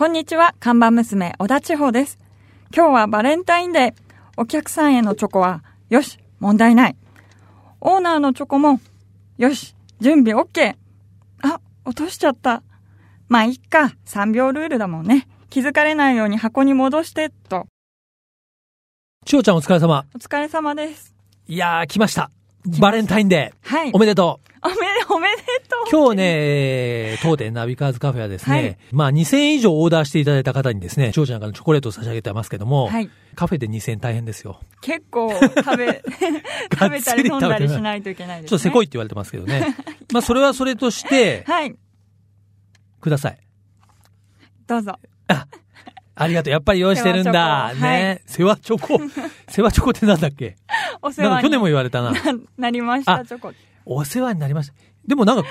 こんにちは、看板娘、小田千穂です。今日はバレンタインデー。お客さんへのチョコは、よし、問題ない。オーナーのチョコも、よし、準備 OK。あ、落としちゃった。まあ、いっか。3秒ルールだもんね。気づかれないように箱に戻して、と。千代ちゃんお疲れ様。お疲れ様です。いやー、来ました。バレンタインデー。はい。おめでとう。おめで、おめでとう。今日ね、えー当店ナビカーズカフェはですね、はいまあ2000円以上オーダーしていただいた方にですね、千代ちゃんからのチョコレートを差し上げてますけども、はい。カフェで2000円大変ですよ。結構、食べ、食べたり飲んだりしないといけないですね。ちょっとせこいって言われてますけどね。まあそれはそれとして、はい。ください。どうぞ。ありがとう。やっぱり用意してるんだ。ね。世話チョコ。世話チョコってなんだっけ？お世話去年も言われたな。ななりました、あチョコ。お世話になりました。でもなんか、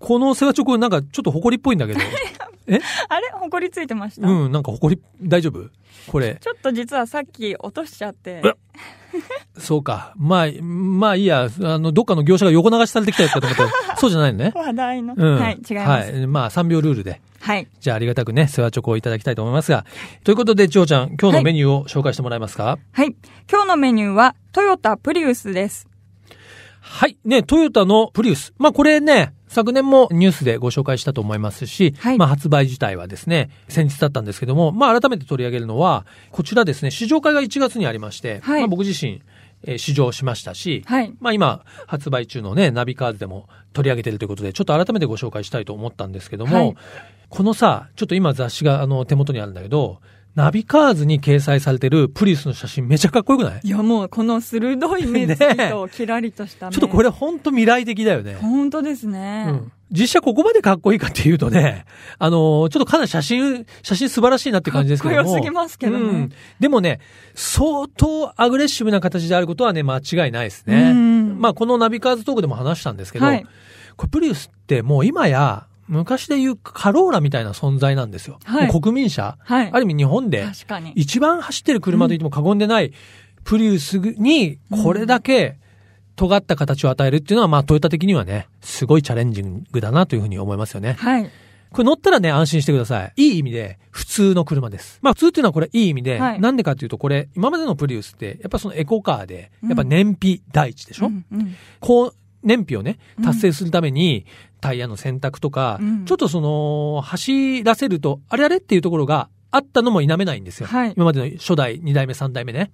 この世話チョコなんかちょっと埃っぽいんだけど。あれ？ほこりついてました、うん、なんか埃、大丈夫？これ。ちょっと実はさっき落としちゃって。え？そうか。まあ、まあいいや。あの、どっかの業者が横流しされてきたやつかと思ったら、そうじゃないのね？話題の。うん。はい、違います。はい。まあ、3秒ルールで。はい。じゃあ、ありがたくね、世話チョコをいただきたいと思いますが。ということで、千代ちゃん、今日のメニューを紹介してもらえますか？はい。今日のメニューは、トヨタプリウスです。はい。ね、トヨタのプリウス。まあ、これね、昨年もニュースでご紹介したと思いますし、はいまあ、発売自体はですね、先日だったんですけども、まあ、改めて取り上げるのは、こちらですね、試乗会が1月にありまして、はいまあ、僕自身、えー試乗しましたし、はい。まあ今、発売中のね、ナビカーズでも取り上げてるということで、ちょっと改めてご紹介したいと思ったんですけども、はいこのさ、ちょっと今雑誌があの手元にあるんだけど、ナビカーズに掲載されてるプリウスの写真めちゃかっこよくない？いや、もう、この鋭い目つきと、キラリとした目。ちょっとこれほんと未来的だよね。本当ですね。うん。実写ここまでかっこいいかっていうとね、あのーちょっとかなり写真、写真素晴らしいなって感じですけども。かっこよすぎますけどねうん。でもね、相当アグレッシブな形であることはね、間違いないですうね。んまあこのナビカーズトークでも話したんですけど、はいこれプリウスってもう今や、昔で言うカローラみたいな存在なんですよ。はい国民車、はい。ある意味日本で。一番走ってる車と言っても過言でないプリウスにこれだけ尖った形を与えるっていうのは、まあトヨタ的にはね、すごいチャレンジングだなというふうに思いますよね。はい。これ乗ったらね、安心してください。いい意味で普通の車です。まあ普通っていうのはこれいい意味で、はいなんでかっていうとこれ、今までのプリウスって、やっぱそのエコカーで、やっぱ燃費第一でしょ、うんうんこう、燃費をねう、ん達成するために、タイヤの選択とか、うんちょっとその、走らせると、あれあれっていうところがあったのも否めないんですよ。はい今までの初代、二代目、三代目ね。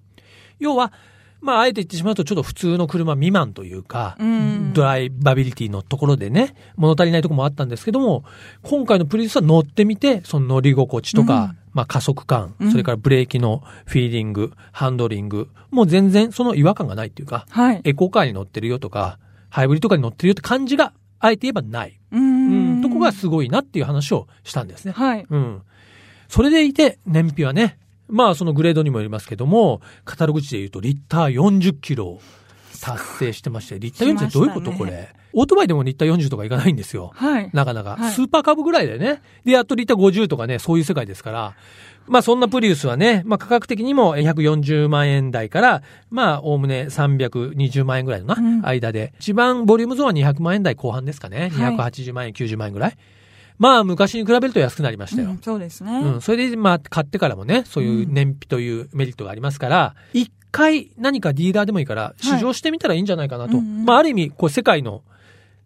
要は、まあ、あえて言ってしまうと、ちょっと普通の車未満というか、うんドライバビリティのところでね、物足りないところもあったんですけども、今回のプリウスは乗ってみて、その乗り心地とか、うんまあ加速感、うんそれからブレーキのフィーリング、ハンドリング、もう全然その違和感がないっていうか、はい。エコカーに乗ってるよとか、ハイブリッドカーに乗ってるよって感じが、あえて言えばない。ううんん。とこがすごいなっていう話をしたんですね。はい。うん。それでいて、燃費はね、まあそのグレードにもよりますけども、カタログ値で言うとリッター40キロを達成してまして、リッター40ってどういうこと、これ？オートバイでもリッター40とかいかないんですよ。はい。なかなか。はいスーパーカブぐらいでね。で、やっとリッター50とかね、そういう世界ですから。まあそんなプリウスはね、まあ価格的にも140万円台から、まあおおむね320万円ぐらいのな、うん間で。一番ボリュームゾーンは200万円台後半ですかね。はい280万円、90万円ぐらい。まあ昔に比べると安くなりましたよ。うんそうですね。うん。それで、まあ、買ってからもね、そういう燃費というメリットがありますから、一、回何かディーラーでもいいから、試乗してみたらいいんじゃないかなと。うんうんまあ、ある意味、こう、世界の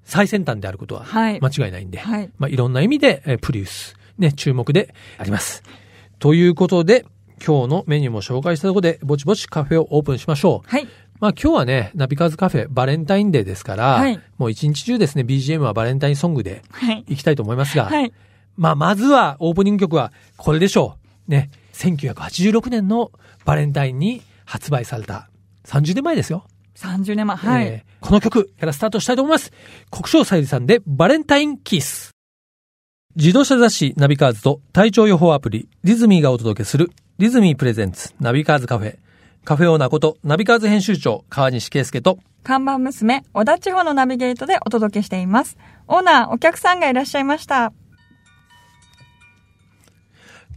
最先端であることははい間違いないんで、はい。まあ、いろんな意味で、えープリウス、ね、注目であります。ということで、今日のメニューも紹介したところで、ぼちぼちカフェをオープンしましょう。はい。まあ今日はね、ナビカーズカフェバレンタインデーですから、はいもう一日中ですね、BGM はバレンタインソングではい。いきたいと思いますが、はい。まあ、まずは、オープニング曲は、これでしょう。ね。1986年のバレンタインに発売された、30年前ですよ。30年前。はい。えーこの曲からスタートしたいと思います。国生さゆりさんで、バレンタインキス。自動車雑誌ナビカーズと体調予報アプリ、リズミーがお届けする、リズミー presents ナビカーズカフェ。カフェオーナーこと、ナビカーズ編集長、川西圭介と、看板娘、小田千穂のナビゲートでお届けしています。オーナー、お客さんがいらっしゃいました。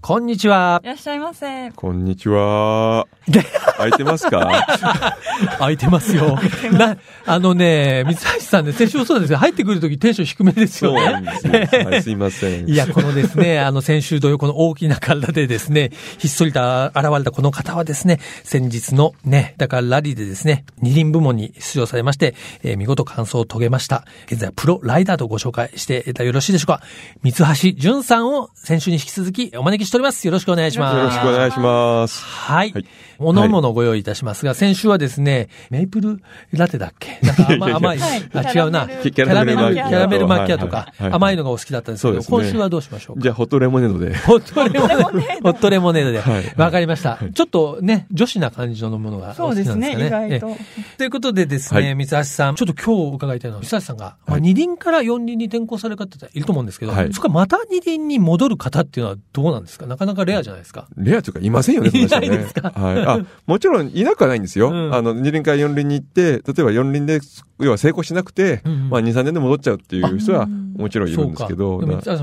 こんにちは。いらっしゃいませ。こんにちは。空いてますか？空いてますよ。な、あのね、三橋さんね、先週もそうなんですけど、入ってくるときテンション低めですよね。そうなんですよ。はい、すいません。いや、このですね、あの、先週同様、この大きな体でですね、ひっそりと現れたこの方はですね、先日のね、だからラリーでですね、二輪部門に出場されまして、えー見事完走を遂げました。現在はプロライダーとご紹介していただよろしいでしょうか。三橋淳さんを先週に引き続きお招きしております。よろしくお願いします。よろしくお願いします。はい。はいお飲み物をご用意いたしますが、先週はですね、メイプルラテだっけ？なんか甘い、甘い、はいあ、違うな。キキャラメル、キキャラメルマキアートャラメルマキアとかはい、はい甘いのがお好きだったんですけど、そうですね今週はどうしましょうか？じゃあ、ホットレモネードで。ホットレモネード。ホットレモネードで。はいわかりました。ちょっとね、女子な感じのものがおそう好きですね、なんですかね？意外と。ええということでですね、はい三橋さん、ちょっと今日伺いたいのは、三橋さんが、まあ、二輪から四輪に転向される方っていると思うんですけど、はいそこからまた二輪に戻る方っていうのはどうなんですか？なかなかレアじゃないですか？レアというか、いませんよ ね、いないですか？はい。あ、もちろん、いなくはないんですよ。うん。あの、二輪から四輪に行って、例えば四輪で、要は成功しなくて、うんうん。まあ、二、三年で戻っちゃうっていう人は、うんもちろんいるんですけど、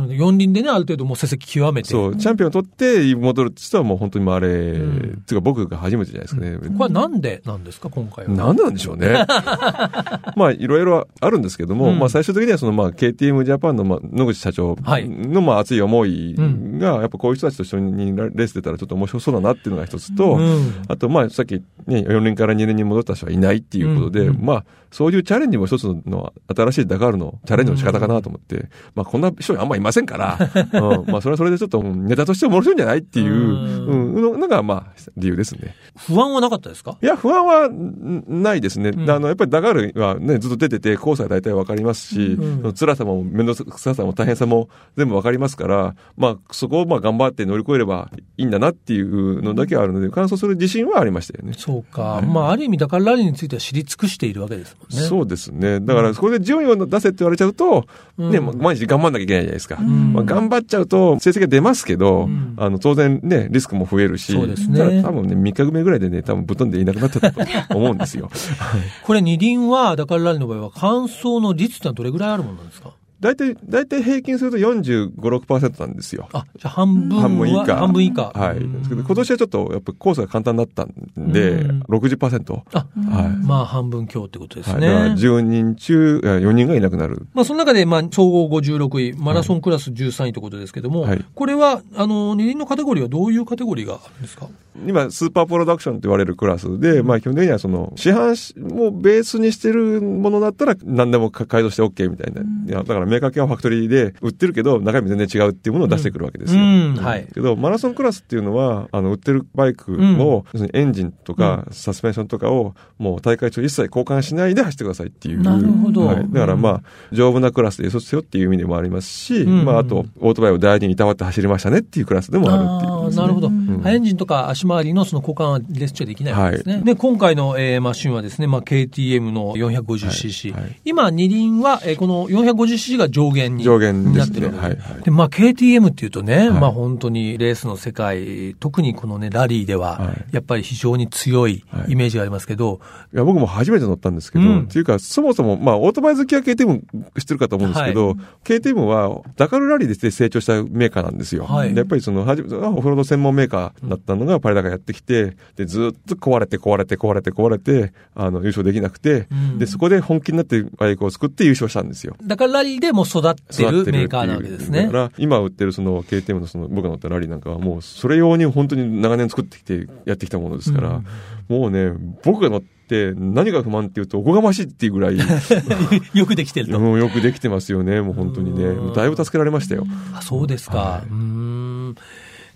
四輪でね、ある程度もう成績極めて。そう、チャンピオンを取って戻るって人はもう本当にまああれ、ん。つうか僕が初めてじゃないですかね。これはなんでなんですか、今回は。なんなんでしょうね。まあ、いろいろあるんですけども、うん。まあ、最終的にはその、まあ、KTM ジャパンの、まあ、野口社長はい。の、まあ、熱い思いが、やっぱこういう人たちと一緒にレース出たらちょっと面白そうだなっていうのが一つと、うん。あと、まあ、さっきね、4輪から2輪に戻った人はいないっていうことで、うんうん。まあ、そういうチャレンジも一つの新しいダカールのチャレンジの仕方かなと思って、まあ、こんな人あんまいませんから、うん、まあ、それはそれでちょっとネタとして面白いんじゃないっていう、うん。うん、のが、まあ、理由ですね。不安はなかったですか？いや、不安はんないですね。うん。あの、やっぱりダガールはね、ずっと出てて、コースは大体わかりますし、うん辛さも面倒くささも大変さも全部わかりますから、まあ、そこをまあ頑張って乗り越えればいいんだなっていうのだけはあるので、完走する自信はありましたよね。そうか。まあ、ある意味、だからラリーについては知り尽くしているわけですもんね。そうですね。だから、そこで順位を出せって言われちゃうと、うんね、ま毎日頑張んなきゃいけないじゃないですか。んまあ、頑張っちゃうと、成績が出ますけど、うんあの、当然ね、リスクも増えるし、そうですね多分ね、3日目ぐらいでね、多分ぶっ飛んでいなくなっちゃったと思うんですよ。これ二輪は、だからラリーの場合は、乾燥の率ってのはどれぐらいあるものなんですか？大体、大体平均すると45、6%なんですよ。あ、じゃあ半分は、半分以下。半分以下。はい。うんですけど今年はちょっと、やっぱコースが簡単だったんで、うん60%。あ、はい。まあ半分強ってことですはい。だからね。10人中いや4人がいなくなる。まあその中で、まあ総合56位、マラソンクラス13位ということですけども、はいこれは、あの、二輪のカテゴリーはどういうカテゴリーがあるんですか？今、スーパープロダクションと言われるクラスで、まあ基本的にはその、市販しもベースにしてるものだったら何でも改造して OK みたいな。いや、だからメーカー系はファクトリーで売ってるけど、中身全然違うっていうものを出してくるわけですよ。うんはいけど、マラソンクラスっていうのは、あの、売ってるバイクを、要するにエンジンとか、サスペンションとかを、もう大会中一切交換しないで走ってくださいっていう。なるほどはい。だからまあ、丈夫なクラスでよそよっていう意味でもありますし、うんまあ、あと、オートバイを大事にいたわって走りましたねっていうクラスでもあるっていうね。なるほど。エンジンとか足回りのその交換はレース中はできないわけですね。はいで、今回の、えーマシンはですね、まあ、KTM の 450cc。はいはい今、二輪は、えーこの 450cc が上限に上限ですね。なってるわけはい。はい。で、まあ、KTM っていうとね、はい。まあ、本当にレースの世界、特にこのね、ラリーでははい、やっぱり非常に強いはい。イメージがありますけど、いや、僕も初めて乗ったんですけど、うん。っていうか、そもそも、まあ、オートバイ好きは KTM 知ってるかと思うんですけど、は KTM はダカルラリーで成長したメーカーなんですよ。やっぱりその、はじめ、オフロード専門メーカーだったのがパレダがやってきて、で、ずっと壊れて壊れて壊れて壊れて、あの、優勝できなくて、うん。で、そこで本気になってバイクを作って優勝したんですよ。だからラリーでもう育ってるメーカーなわけですねだか。ら、今売ってるその KTM のその僕が乗ったラリーなんかはもうそれ用に本当に長年作ってきてやってきたものですから、もうね、僕が乗って何が不満っていうとおこがましいっていうぐらい、よくできてると。もうよくできてますよね、もう本当にね。だいぶ助けられましたよ。あ、そうですか。はいうーん。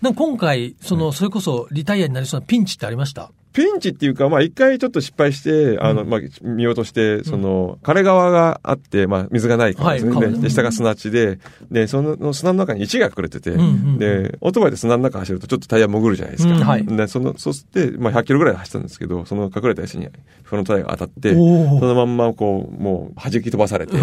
なんか今回、その、それこそリタイアになりそうなピンチってありました？ピンチっていうか、まあ一回ちょっと失敗して、あの、まあ見落として、その、枯れ川があって、まあ水がないからですね。でで、下が砂地で、で、その砂の中に石が隠れてて、で、オートバイで砂の中走るとちょっとタイヤ潜るじゃないですか。うんはいで、その、そして、まあ100キロぐらい走ったんですけど、その隠れた石にフロントタイヤが当たって、そのまんまこう、もう弾き飛ばされて、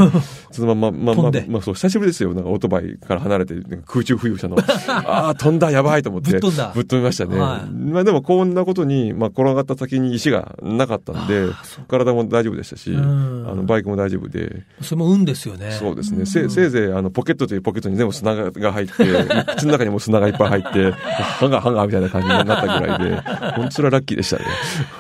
そのまんま、まんま飛んで、まあそう、久しぶりですよ。なんかオートバイから離れて、空中浮遊したの。ああ、飛んだ、やばいと思って。ぶっ飛んだぶっ飛びましたね。はいまあでもこんなことに、まあ転がった先に石がなかったんで、体も大丈夫でしたし、あんのバイクも大丈夫で、それも運ですよね。そうですね。せせいぜい、あの、ポケットというポケットに全部砂が入って、口の中にも砂がいっぱい入って、ハンガーハンガーみたいな感じになったぐらいで、本当それはラッキーでしたね。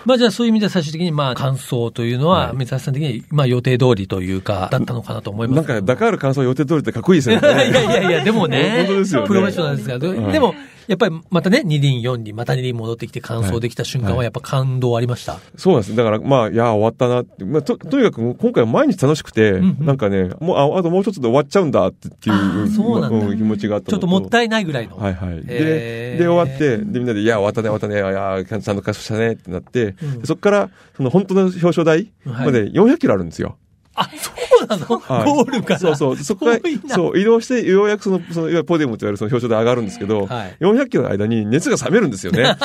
まあじゃあそういう意味では最終的にまあ感想というのは、はい三橋さん的にまあ予定通りというか、だったのかなと思います。なんか、ダカール感想予定通りってかっこいいですよね。いやいやいや、でもね、本当ですよねプロフェッショナルですから、でも、やっぱりまたね、二輪四輪、また二輪戻ってきて完走できた瞬間ははいやっぱ感動ありました？そうなんです。だから、まあ、いや、終わったなって。まあ、と、とにかく、今回は毎日楽しくて、んうんなんかね、もう、ああともう一つで終わっちゃうんだっていう、そうなん気持ちがあったのちょっともったいないぐらいの。はいはい。へで、ーで、終わって、で、みんなで、いや、終わったね、終わったね、いや、ちゃんと勝ちしたねってなって、うんでそこから、その本当の表彰台まで400キロあるんですよ。あ、そうなの、はいゴールから？そうそう。そこかそう、移動して、ようやくその、その、いわゆるポディウムと言われるその表彰台上がるんですけど、はい400キロの間に熱が冷めるんですよね。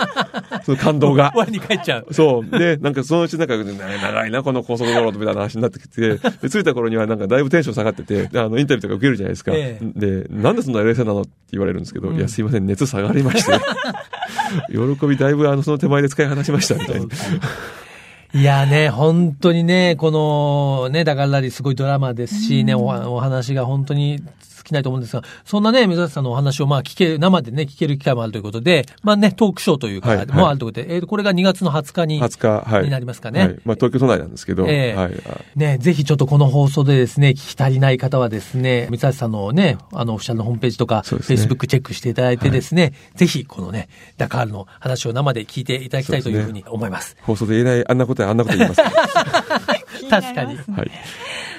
その感動が。我に帰っちゃう。そう。で、なんかそのうちなんか、ね長いな、この高速道路みたいな話になってきて、で、着いた頃にはなんかだいぶテンション下がってて、であの、インタビューとか受けるじゃないですか。ええで、なんでそんな冷静なの？って言われるんですけど、うんいや、すいません、熱下がりまして。喜びだいぶあの、その手前で使い果たしましたみたいな。いやね、本当にね、このね、だからりすごいドラマですしね、おお話が本当に尽きないと思うんですが、そんなね、水橋さんのお話をまあ聞ける、生でね、聞ける機会もあるということで、まあね、トークショーというか、はいはいもあるということで、えーこれが2月の20日に、20日、はい。になりますかねはい。まあ、東京都内なんですけど、ええはい。あね、ぜひちょっとこの放送でですね、聞き足りない方はですね、三橋さんのね、あの、オフィシャルのホームページとか、ね Facebook チェックしていただいてですね、ぜひこのね、ダカールの話を生で聞いていただきたいというふうに思います。放送で言えない、あんなことやあんなこと言いますから。確かに。はい。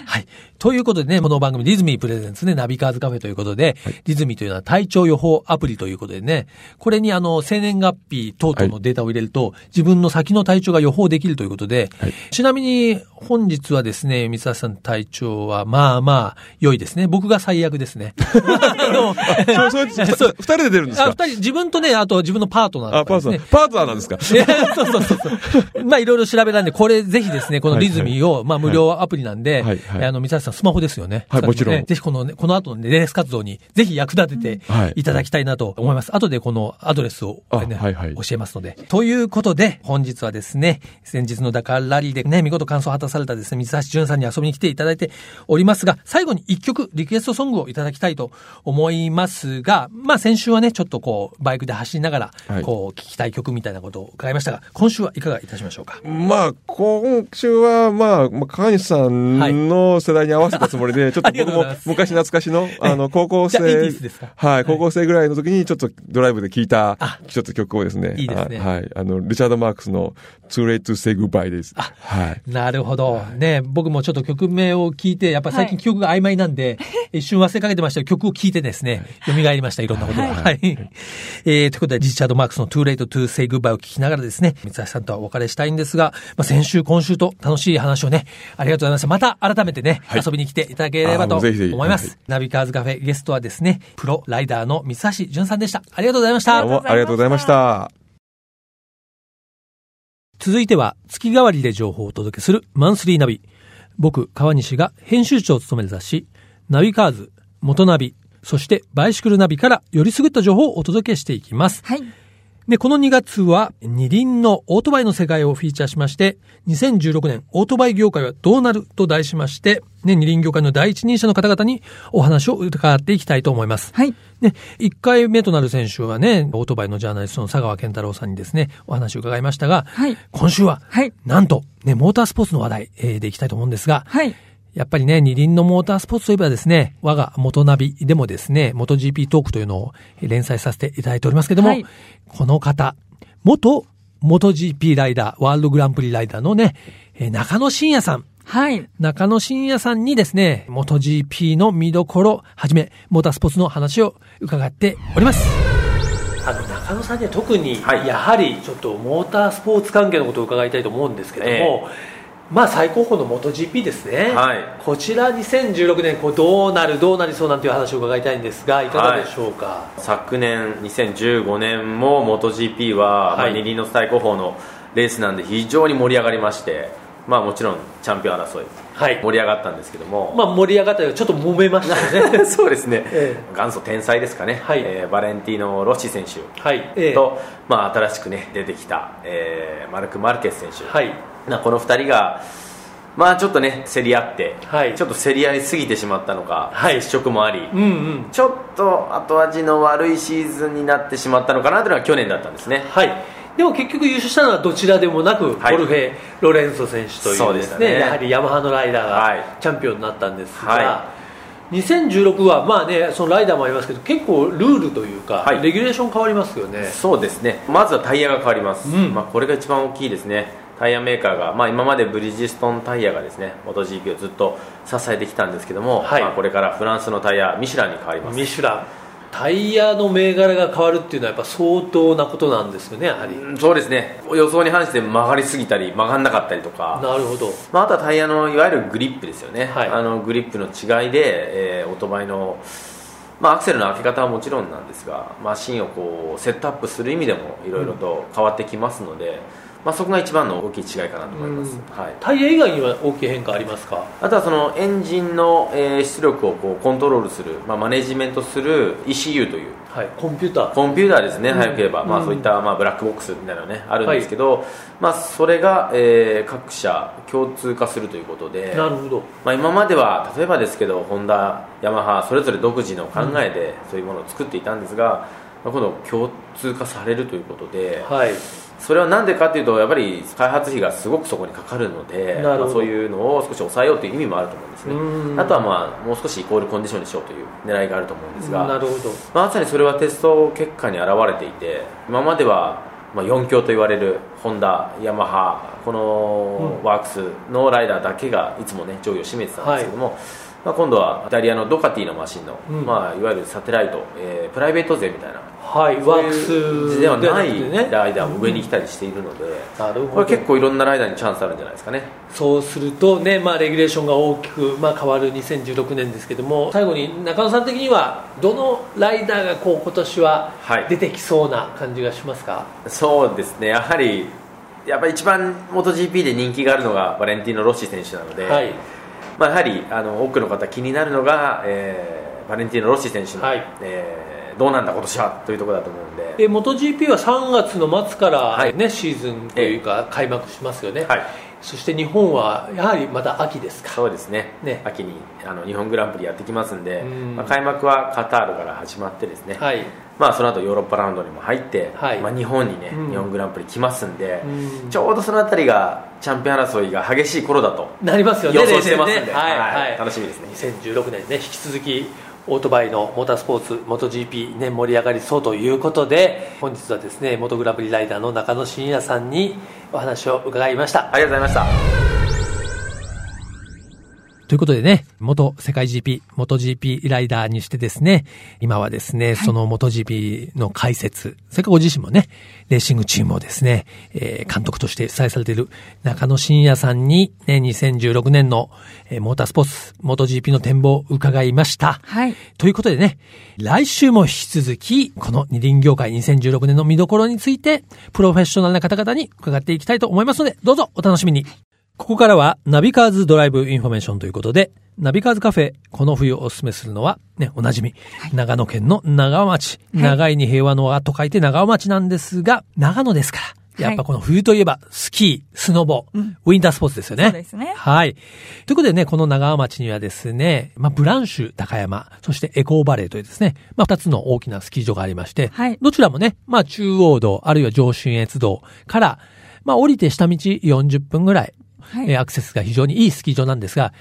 はい。ということでね、この番組ディズミープレゼンツね、ナビカーズカフェということで、ディズミーというのは体調予報アプリということでね、これにあの、生年月日等々のデータを入れると、自分の先の体調が予報できるということで、はいちなみに本日はですね、三橋さんの体調はまあまあ良いですね。僕が最悪ですね。二人で出るんですあ、か二人、自分とね、あと自分のパートナーあ、パートナー。パートナーなんですか？そうそうそうそう。まあいろいろ調べたんで、これぜひですね、このディズミーを、まあ無料アプリなんで、はいはいあの、三橋さんスマホですよね。はいもちろん。ねぜひこのね、この後のねレース活動にぜひ役立ててはい。いただきたいなと思います。後でこのアドレスを、あねはいはい。教えますので。ということで、本日はですね、先日のダカールラリーでね、見事完走を果たされたですね、水橋淳さんに遊びに来ていただいておりますが、最後に一曲リクエストソングをいただきたいと思いますが、まあ先週はね、ちょっとこう、バイクで走りながら、はい。こう、聞きたい曲みたいなことを伺いましたが、今週はいかがいたしましょうか？まあ、今週は、まあ、まあ川西さんの世代に合わせたつもりで、ちょっと僕も昔懐かしの、あの、高校生 80s ですか、はい、高校生ぐらいの時にちょっとドライブで聴いたあ、ちょっと曲をですね、いいですねあはい、あの、リチャード・マークスの Too Late to Say Goodbye です。はい。なるほど。ね、僕もちょっと曲名を聞いて、やっぱ最近記憶が曖昧なんで、一瞬忘れかけてましたけど、曲を聞いてですね、蘇りました、いろんなことが。はい。えー、ということで、リチャード・マークスの Too Late to Say Goodbye を聞きながらですね、三橋さんとはお別れしたいんですが、まあ、先週、今週と楽しい話をね、ありがとうございました。また改めてね、はい遊びに来ていただければとあもうぜひぜひ思います。はいナビカーズカフェゲストはですね、プロライダーの三橋淳さんでした。ありがとうございましたどう。もありがとうございました。続いては月替わりで情報をお届けするマンスリーナビ。僕、川西が編集長を務める雑誌、ナビカーズ、元ナビ、そしてバイシクルナビからよりすぐった情報をお届けしていきます。はい。で、この2月は二輪のオートバイの世界をフィーチャーしまして、2016年オートバイ業界はどうなると題しまして、ね、二輪業界の第一人者の方々にお話を伺っていきたいと思います。はい。ね、1回目となる選手はね、オートバイのジャーナリストの佐川健太郎さんにですね、お話を伺いましたが、はい今週は、はいなんと、ね、モータースポーツの話題、えーでいきたいと思うんですが、はい。やっぱりね、二輪のモータースポーツといえばですね、我が元ナビでもですね、元 GP トークというのを連載させていただいておりますけども、はいこの方、元、元 GP ライダー、ワールドグランプリライダーのね、えー中野真也さん、はい。中野真也さんにですね、元 GP の見どころ、はじめ、モータースポーツの話を伺っております。あの、中野さんには特に、はいやはりちょっとモータースポーツ関係のことを伺いたいと思うんですけども、えまあ最高峰の元 GP ですね。はいこちら2016年、こうどうなる、どうなりそうなんていう話を伺いたいんですが、いかがでしょうか？昨年2015年も MotoGP は、まあ、はい二輪の最高峰のレースなんで非常に盛り上がりましてまあもちろんチャンピオン争いはい。盛り上がったんですけども、まあ盛り上がったよ。ちょっと揉めましたよね。そうですね、え元祖天才ですかね、はいえーバレンティーノ・ロッシ選手はい。ええと、まあ、新しく、ね、出てきた、えーマルク・マルケス選手、はい。なこの2人が、まあ、ちょっとね競り合って、はい。ちょっと競り合いすぎてしまったのか、はい。接触もあり、うんうん。ちょっと後味の悪いシーズンになってしまったのかなというのが去年だったんですね。はい。でも結局優勝したのはどちらでもなく、はい。ゴルフェ・ロレンソ選手というですしたね。やはりヤマハのライダーはい。がチャンピオンになったんですが、は2016はまあね、そのライダーもありますけど、結構ルールというか、はい。レギュレーション変わりますよね。そうですね。まずはタイヤが変わります、うん。まあ、これが一番大きいですねタイヤメーカーが、まあ、今までブリヂストンタイヤがですね MotoGP をずっと支えてきたんですけども、はい。まあ、これからフランスのタイヤミシュランに変わります。ミシュラン、タイヤの銘柄が変わるっていうのは、やっぱ相当なことなんですよね、やはり。うんそうですね。予想に反して曲がりすぎたり曲がんなかったりとか、なるほど。まあ、あとはタイヤのいわゆるグリップですよね、はい。あのグリップの違いで、えーオートバイの、まあ、アクセルの開け方はもちろんなんですがマシンをこうセットアップする意味でもいろいろと変わってきますので、まあ、そこが一番の大きい違いかなと思います、うん。はい、タイヤ以外には大きい変化ありますか？あとはそのエンジンの、えー出力をこうコントロールする、まあ、マネジメントする ECU という。はい、コンピューター。コンピューターですね、早く言えば、まあ、うん。そういった、まあ、ブラックボックスみたいなのねあるんですけど、まあ、それが、えー各社共通化するということで、なるほど。まあ、今までは例えばですけどホンダ、ヤマハそれぞれ独自の考えでそういうものを作っていたんですが、まあ、今度共通化されるということで、はい。それはなんでかというとやっぱり開発費がすごくそこにかかるので、まあ、そういうのを少し抑えようという意味もあると思うんですうん。ねあとはまあもう少しイコールコンディションにしようという狙いがあると思うんですが、なるほど。まさにそれはテスト結果に表れていて今までは、まあ、4強と言われるホンダ、ヤマハこのワークスのライダーだけがいつも、ね、上位を占めてたんですけども、まあ、今度はイタリアのドカティのマシンの、うん。まあ、いわゆるサテライト、えープライベート勢みたいなはい、ワークスではないライダーも上に来たりしているので、なるほど。これ結構いろんなライダーにチャンスあるんじゃないですかね。そうするとね、まあ、レギュレーションが大きく、まあ、変わる2016年ですけども最後に中野さん的にはどのライダーがこう今年ははい。出てきそうな感じがしますか、そうですね。やはりやっぱり一番 MotoGP で人気があるのがバレンティーノ・ロッシ選手なので、はい。まあ、やはりあの多くの方気になるのが、えーバレンティーノ・ロッシ選手の、はい。えーどうなんだ今年はというところだと思うんで、で MotoGP は3月の末から、はい。ねシーズンというか開幕しますよね、はい、そして日本はやはりまた秋ですか。そうですね。ね。秋にあの日本グランプリやってきますんで、うん。まあ、開幕はカタールから始まってですね、はい。まあ、その後ヨーロッパラウンドにも入って、はい。まあ、日本にね、うん。日本グランプリ来ますんで、うん。ちょうどそのあたりがチャンピオン争いが激しい頃だとなりますよね予想してますんで、ね。はい。はい。楽しみですね。2016年ね引き続きオートバイのモータースポーツ MotoGP ね盛り上がりそうということで本日はですね元グランプリライダーの中野真也さんにお話を伺いました。ありがとうございました。ということでね、元世界 GP、元 GP ライダーにしてですね、今はですね、その元 GP の解説、それからご自身もね、レーシングチームをですね、えー監督として主催されている中野真也さんに、ね、2016年の、えーモータースポーツ、元 GP の展望を伺いました。はい。ということでね、来週も引き続き、この二輪業界2016年の見どころについて、プロフェッショナルな方々に伺っていきたいと思いますので、どうぞお楽しみに。ここからは、ナビカーズドライブインフォメーションということで、ナビカーズカフェ、この冬お勧めするのは、ね、おなじみ、長野県の長和町。長いに平和の和と書いて長和町なんですが、長野ですから。やっぱこの冬といえば、スキー、スノボ、ウィンタースポーツですよね。そうですねはい。ということでね、この長尾町にはですね、まあ、ブランシュ高山、そしてエコーバレーというですね、まあ、二つの大きなスキー場がありまして、はいどちらもね、まあ、中央道、あるいは上信越道から、まあ、降りて下道40分ぐらい、はいえーアクセスが非常にいいスキー場なんですが、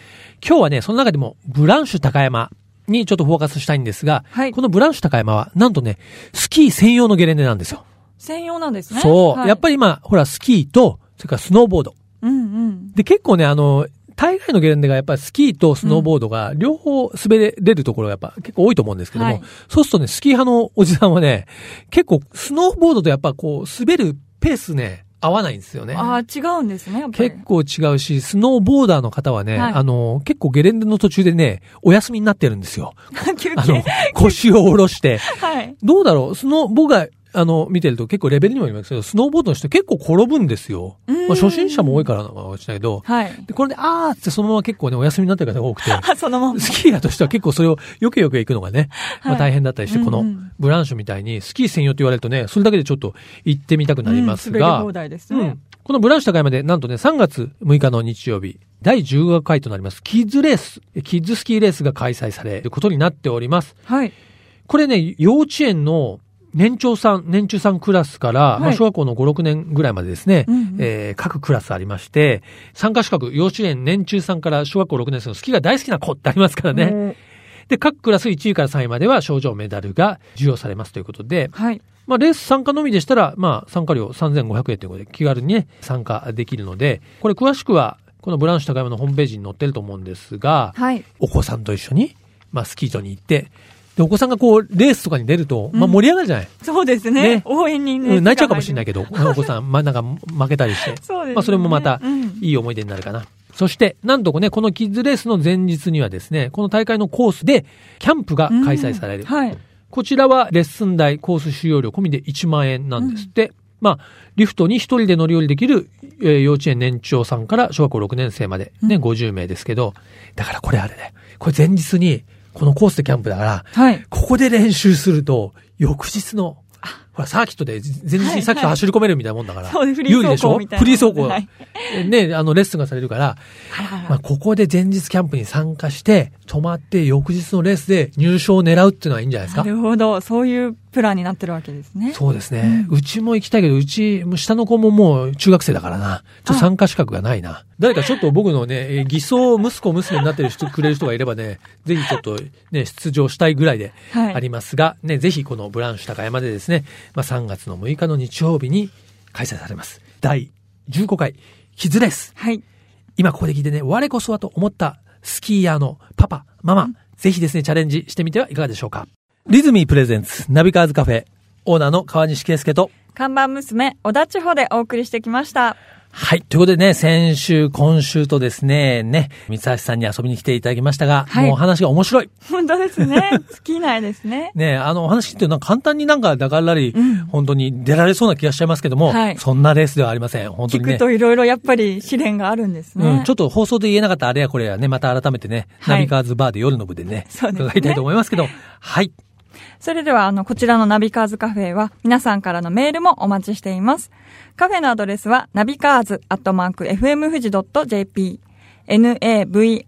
今日はね、その中でも、ブランシュ高山にちょっとフォーカスしたいんですが、はいこのブランシュ高山は、なんとね、スキー専用のゲレンデなんですよ。専用なんですね。そう。はいやっぱり今、ほら、スキーと、それからスノーボード。うんうん。で、結構ね、あの、大概のゲレンデがやっぱりスキーとスノーボードが両方滑れるところがやっぱ結構多いと思うんですけども、はいそうするとね、スキー派のおじさんはね、結構スノーボードとやっぱこう滑るペースね、合わないんですよね。ああ、違うんですね。結構違うし、スノーボーダーの方はね、はいあの、結構ゲレンデの途中でね、お休みになってるんですよ。休あの憩。、腰を下ろして。はい。どうだろう？その、僕が、あの、見てると結構レベルにもよりますけど、スノーボードの人結構転ぶんですよ。うんまあ、初心者も多いからなのかもしれないけど、はい。で、これで、あーってそのまま結構ね、お休みになってる方が多くて、あ、そのまま。スキーヤーとしては結構それをよくよく行くのがね、まあはい大変だったりして、このうんうんブランシュみたいにスキー専用って言われるとね、それだけでちょっと行ってみたくなりますが、放題ですねうん。このブランシュ高山で、なんとね、3月6日の日曜日、第15回となります、キッズレース、キッズスキーレースが開催されることになっております。はい。これね、幼稚園の年長さん、年中さんクラスから、いまあ、小学校の5、6年ぐらいまでですね、うんうんえー各クラスありまして、参加資格、幼稚園年中さんから小学校6年生のスキーが大好きな子ってありますからね。ね。で、各クラス1位から3位までは賞状メダルが授与されますということで、はい。まあ、レース参加のみでしたら、まあ、参加料3500円ということで気軽にね、参加できるので、これ詳しくは、このブランシュ高山のホームページに載ってると思うんですが、はい。お子さんと一緒に、まあ、スキー場に行って、で、お子さんがこう、レースとかに出ると、まあ、盛り上がるじゃない、そうですねね。応援にね。うん、泣いちゃうかもしれないけけど、お子さん、まあ、なんか負けたりして。そうですねまあ、それもまたうん、いい思い出になるかな。そして、なんとね、このキッズレースの前日にはですね、この大会のコースで、キャンプが開催される。はい。こちらはレッスン代、コース使用料込みで1万円なんですって。まあ、リフトに一人で乗り降りできる、えー幼稚園年長さんから小学校6年生まで、ね、50名ですけど、だからこれあれね、これ前日に、このコースでキャンプだから、はい。ここで練習すると、翌日の、ほら、サーキットで前日にサーキット走り込めるみたいなもんだから、有利でしょ？フリー走行。はい。ね、あの、レッスンがされるから、まあ、ここで前日キャンプに参加して、泊まって翌日のレースで入賞を狙うっていうのはいいんじゃないですなかるほど。そういうプランになってるわけですね。そうですね。うちも行きたいけど、うち、下の子ももう中学生だからな。ちょっと参加資格がないな。誰かちょっと僕のね、えー偽装息子娘になってる人、くれる人がいればね、ぜひちょっとね、出場したいぐらいではいありますが、ね、ぜひこのブランシュ高山でですね、まあ3月の6日の日曜日に開催されます。第15回、キッズレース。はい。今ここで聞いてね、我こそはと思ったスキーヤーのパパ、ママ、ぜひですね、チャレンジしてみてはいかがでしょうか。リズミープレゼンツ、ナビカーズカフェ、オーナーの川西圭介と、看板娘、小田地方でお送りしてきました。はい。ということでね、先週、今週とですね、ね、三橋さんに遊びに来ていただきましたが、はいもうお話が面白い。本当ですね。尽きないですね。ね、あの、お話ってなんか簡単になんかだからり、うん本当に出られそうな気がしちゃいますけども、はいそんなレースではありません。本当聞にね。くといろいろやっぱり試練があるんですね。うん、ちょっと放送で言えなかったあれやこれやね、また改めてね、はいナビカーズバーで夜の部でね伺いたいと思いますけど、はい。それでは、あの、こちらのナビカーズカフェは、皆さんからのメールもお待ちしています。カフェのアドレスは、ナビカーズアットマーク、FM 富士 .jp、navicars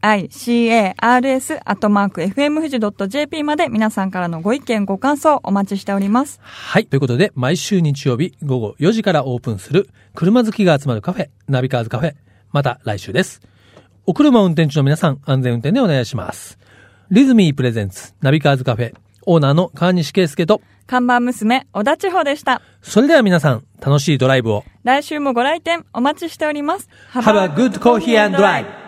アットマーク、FM 富士 .jp まで皆さんからのご意見、ご感想お待ちしております。はい。ということで、毎週日曜日午後4時からオープンする、車好きが集まるカフェ、ナビカーズカフェ。また来週です。お車運転中の皆さん、安全運転でお願いします。リズミー presents、ナビカーズカフェ、オーナーの川西圭介と、看板娘、小田千穂でした。それでは皆さん、楽しいドライブを。来週もご来店お待ちしております。Have a good coffee and drive!